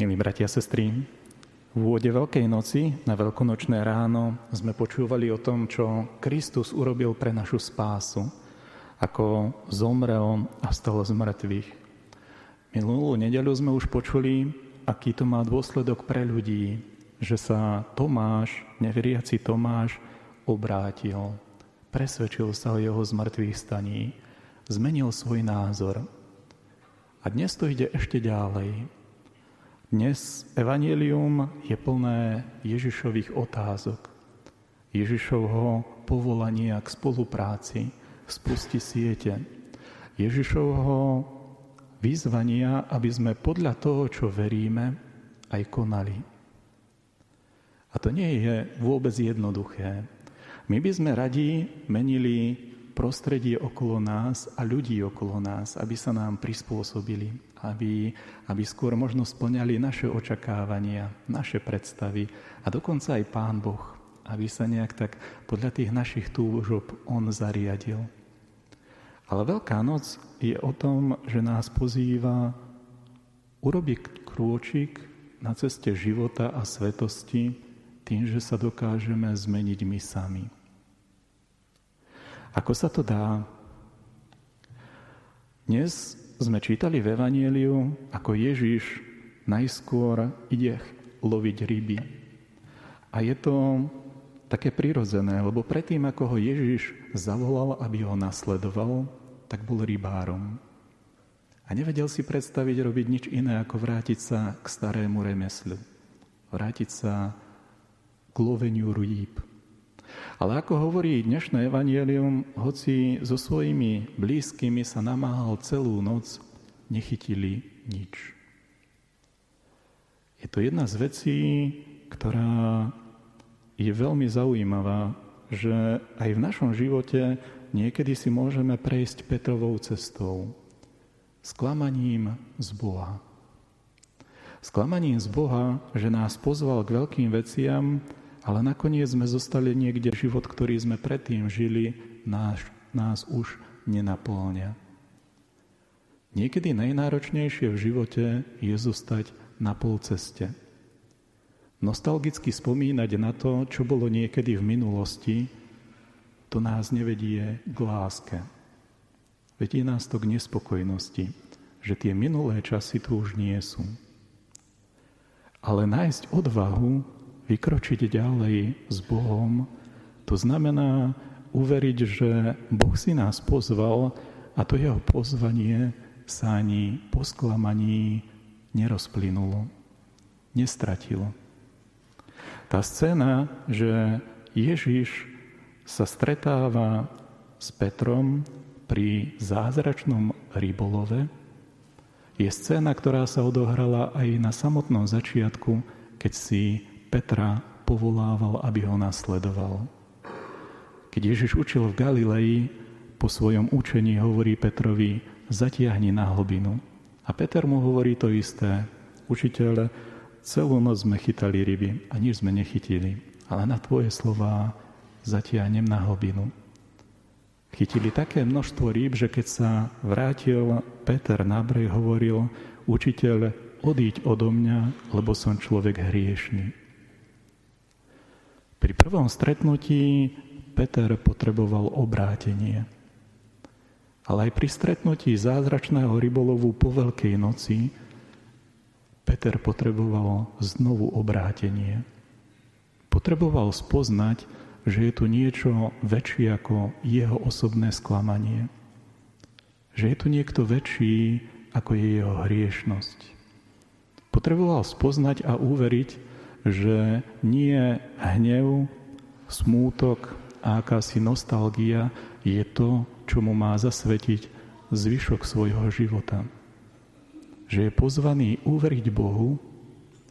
Milí bratia a sestry, v úvode Veľkej noci na veľkonočné ráno sme počúvali o tom, čo Kristus urobil pre našu spásu, ako zomrel a vstal z mŕtvych. Minulú nedeľu sme už počuli, aký to má dôsledok pre ľudí, že sa Tomáš, neveriaci Tomáš, obrátil. Presvedčil sa o jeho zmrtvých staní. Zmenil svoj názor. A dnes to ide ešte ďalej. Dnes evanelium je plné Ježišových otázok, Ježišovho povolania k spolupráci, spusti siete, Ježišovho vyzvania, aby sme podľa toho, čo veríme, aj konali. A to nie je vôbec jednoduché. My by sme radi menili prostredie okolo nás a ľudí okolo nás, aby sa nám prispôsobili, aby, aby skôr možno splňali naše očakávania, naše predstavy a dokonca aj Pán Boh, aby sa nejak tak podľa tých našich túžob On zariadil. Ale Veľká noc je o tom, že nás pozýva urobiť krôčik na ceste života a svetosti tým, že sa dokážeme zmeniť my sami. Ako sa to dá? Dnes sme čítali v Evanieliu, ako Ježiš najskôr ide loviť ryby. A je to také prirodzené, lebo predtým, ako ho Ježiš zavolal, aby ho nasledoval, tak bol rybárom. A nevedel si predstaviť robiť nič iné, ako vrátiť sa k starému remeslu. Vrátiť sa k loveniu rýb. Ale ako hovorí dnešné evanielium, hoci so svojimi blízkymi sa namáhal celú noc, nechytili nič. Je to jedna z vecí, ktorá je veľmi zaujímavá, že aj v našom živote niekedy si môžeme prejsť Petrovou cestou. Sklamaním z Boha. Sklamaním z Boha, že nás pozval k veľkým veciam, ale nakoniec sme zostali niekde, život, ktorý sme predtým žili, nás, nás už nenaplňa. Niekedy najnáročnejšie v živote je zostať na pol ceste. Nostalgicky spomínať na to, čo bolo niekedy v minulosti, to nás nevedie k láske. Vedie nás to k nespokojnosti, že tie minulé časy tu už nie sú. Ale nájsť odvahu vykročiť ďalej s Bohom, to znamená uveriť, že Boh si nás pozval a to jeho pozvanie sa ani po sklamaní nerozplynulo, nestratilo. Tá scéna, že Ježiš sa stretáva s Petrom pri zázračnom rybolove, je scéna, ktorá sa odohrala aj na samotnom začiatku, keď si Petra povolával, aby ho nasledoval. Keď Ježiš učil v Galilei, po svojom učení hovorí Petrovi, zatiahni na hlbinu. A Peter mu hovorí to isté. Učiteľ, celú noc sme chytali ryby a nič sme nechytili, ale na tvoje slová zatiahnem na hlbinu. Chytili také množstvo rýb, že keď sa vrátil Peter na breh, hovoril, učiteľ, odíď odo mňa, lebo som človek hriešný. Prvom stretnutí Peter potreboval obrátenie. Ale aj pri stretnutí zázračného rybolovu po Veľkej noci Peter potreboval znovu obrátenie. Potreboval spoznať, že je tu niečo väčšie ako jeho osobné sklamanie. Že je tu niekto väčší, ako je jeho hriešnosť. Potreboval spoznať a uveriť, že nie hnev, smútok a akási nostalgia je to, čo mu má zasvetiť zvyšok svojho života. Že je pozvaný uveriť Bohu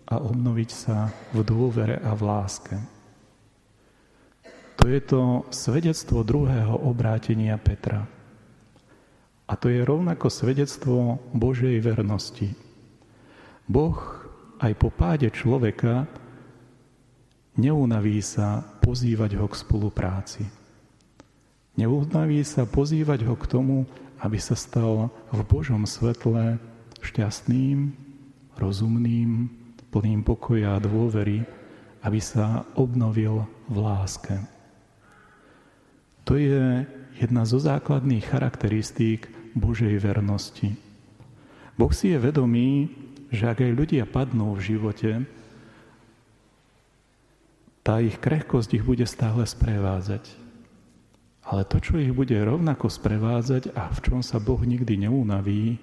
a obnoviť sa v dôvere a v láske. To je to svedectvo druhého obrátenia Petra. A to je rovnako svedectvo Božej vernosti. Boh aj po páde človeka neunaví sa pozývať ho k spolupráci. Neunaví sa pozývať ho k tomu, aby sa stal v Božom svetle šťastným, rozumným, plným pokoja a dôvery, aby sa obnovil v láske. To je jedna zo základných charakteristík Božej vernosti. Boh si je vedomý, že ak aj ľudia padnú v živote, tá ich krehkosť ich bude stále sprevádzať. Ale to, čo ich bude rovnako sprevádzať a v čom sa Boh nikdy neunaví,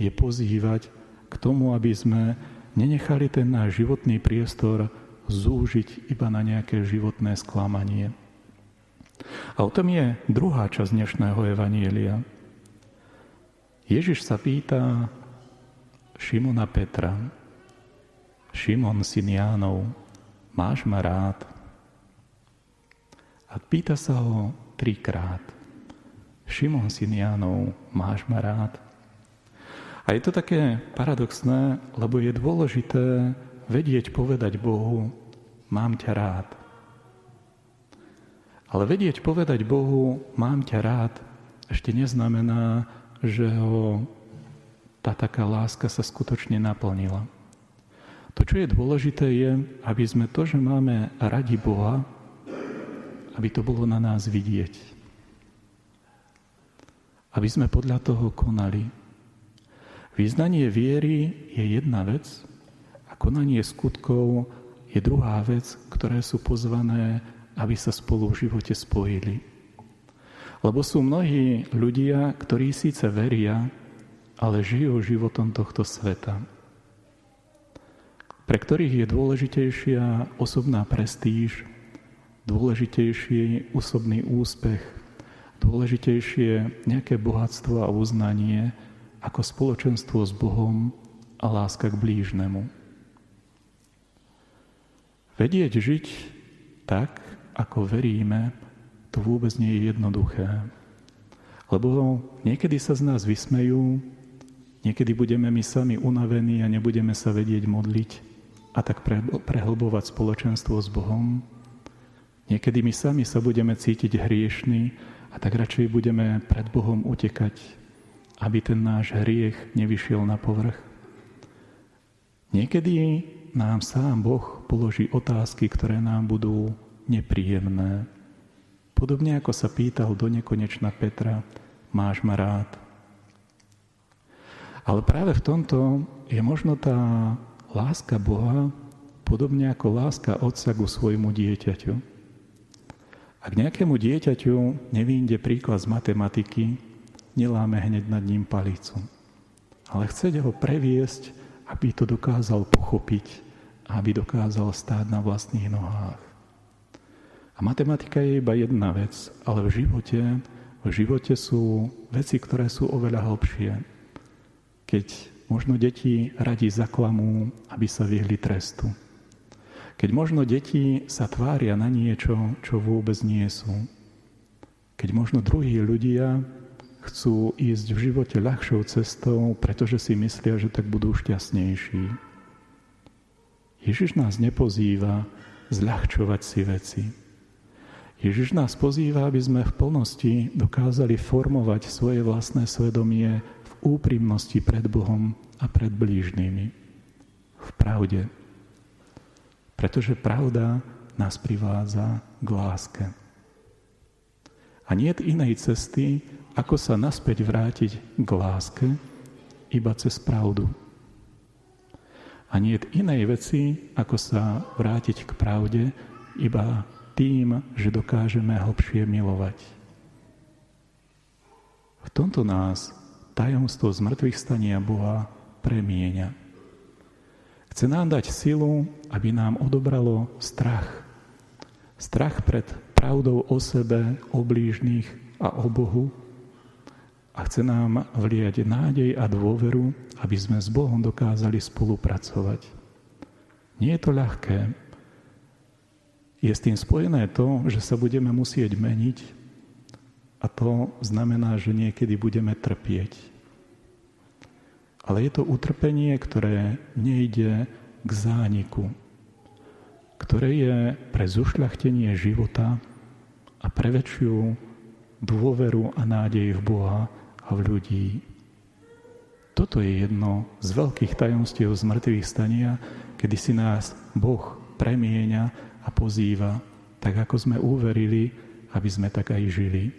je pozývať k tomu, aby sme nenechali ten náš životný priestor zúžiť iba na nejaké životné sklamanie. A o tom je druhá časť dnešného evanielia. Ježiš sa pýta Šimona Petra, Šimon syn Jánov, máš ma rád? A pýta sa ho trikrát. Šimon syn Jánov, máš ma rád? A je to také paradoxné, lebo je dôležité vedieť povedať Bohu, mám ťa rád. Ale vedieť povedať Bohu, mám ťa rád, ešte neznamená, že ho tá taká láska sa skutočne naplnila. To, čo je dôležité, je, aby sme to, že máme radi Boha, aby to bolo na nás vidieť. Aby sme podľa toho konali. Význanie viery je jedna vec a konanie skutkov je druhá vec, ktoré sú pozvané, aby sa spolu v živote spojili. Lebo sú mnohí ľudia, ktorí síce veria, ale žijú životom tohto sveta. Pre ktorých je dôležitejšia osobná prestíž, dôležitejší osobný úspech, dôležitejšie nejaké bohatstvo a uznanie, ako spoločenstvo s Bohom a láska k blížnemu. Vedieť žiť tak, ako veríme, to vôbec nie je jednoduché. Lebo niekedy sa z nás vysmejú, niekedy budeme my sami unavení a nebudeme sa vedieť modliť a tak prehlbovať spoločenstvo s Bohom. Niekedy my sami sa budeme cítiť hriešní a tak radšej budeme pred Bohom utekať aby ten náš hriech nevyšiel na povrch. Niekedy nám sám Boh položí otázky, ktoré nám budú nepríjemné. Podobne ako sa pýtal do nekonečna Petra, máš ma rád. Ale práve v tomto je možno tá láska Boha podobne ako láska otca ku svojmu dieťaťu. Ak nejakému dieťaťu nevýjde príklad z matematiky, neláme hneď nad ním palicu. Ale chceť ho previesť, aby to dokázal pochopiť, aby dokázal stáť na vlastných nohách. A matematika je iba jedna vec, ale v živote, v živote sú veci, ktoré sú oveľa hlbšie. Keď možno deti radi zaklamú, aby sa vyhli trestu. Keď možno deti sa tvária na niečo, čo vôbec nie sú. Keď možno druhí ľudia chcú ísť v živote ľahšou cestou, pretože si myslia, že tak budú šťastnejší. Ježiš nás nepozýva zľahčovať si veci. Ježiš nás pozýva, aby sme v plnosti dokázali formovať svoje vlastné svedomie úprimnosti pred Bohom a pred blížnymi. V pravde. Pretože pravda nás privádza k láske. A nie inej cesty, ako sa naspäť vrátiť k láske iba cez pravdu. A nie inej veci, ako sa vrátiť k pravde iba tým, že dokážeme hlbšie milovať. V tomto nás tajomstvo zmrtvých stania Boha premieňa. Chce nám dať silu, aby nám odobralo strach. Strach pred pravdou o sebe, o blížnych a o Bohu, a chce nám vliať nádej a dôveru, aby sme s Bohom dokázali spolupracovať. Nie je to ľahké. Je s tým spojené to, že sa budeme musieť meniť a to znamená, že niekedy budeme trpieť. Ale je to utrpenie, ktoré nejde k zániku, ktoré je pre zušľachtenie života a pre väčšiu dôveru a nádej v Boha, a v ľudí. toto je jedno z veľkých tajomstiev zmrtvých stania, kedy si nás Boh premieňa a pozýva, tak ako sme uverili, aby sme tak aj žili.